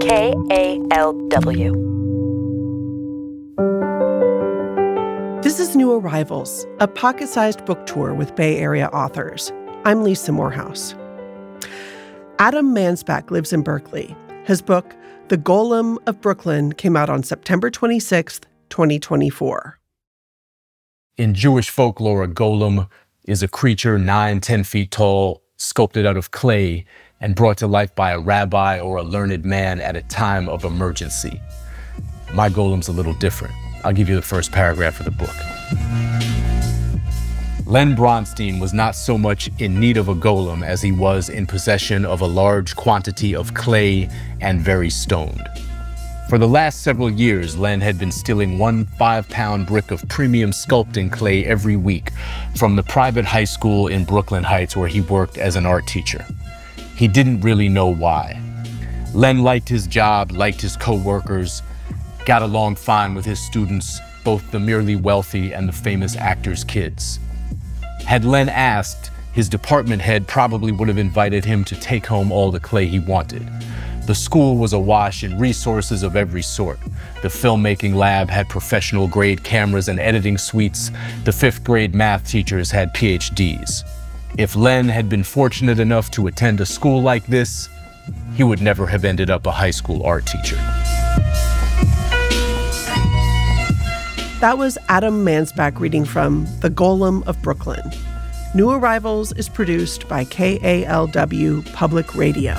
KALW. This is New Arrivals, a pocket sized book tour with Bay Area authors. I'm Lisa Morehouse. Adam Mansbach lives in Berkeley. His book, The Golem of Brooklyn, came out on September 26th, 2024. In Jewish folklore, a golem is a creature nine, ten feet tall, sculpted out of clay, and brought to life by a rabbi or a learned man at a time of emergency. My golem's a little different. I'll give you the first paragraph of the book. Len Bronstein was not so much in need of a golem as he was in possession of a large quantity of clay and very stoned. For the last several years, Len had been stealing one five pound brick of premium sculpting clay every week from the private high school in Brooklyn Heights where he worked as an art teacher. He didn't really know why. Len liked his job, liked his coworkers, got along fine with his students, both the merely wealthy and the famous actors' kids. Had Len asked, his department head probably would have invited him to take home all the clay he wanted. The school was awash in resources of every sort. The filmmaking lab had professional grade cameras and editing suites. The fifth grade math teachers had PhDs. If Len had been fortunate enough to attend a school like this, he would never have ended up a high school art teacher. That was Adam Mansbach reading from The Golem of Brooklyn. New Arrivals is produced by KALW Public Radio.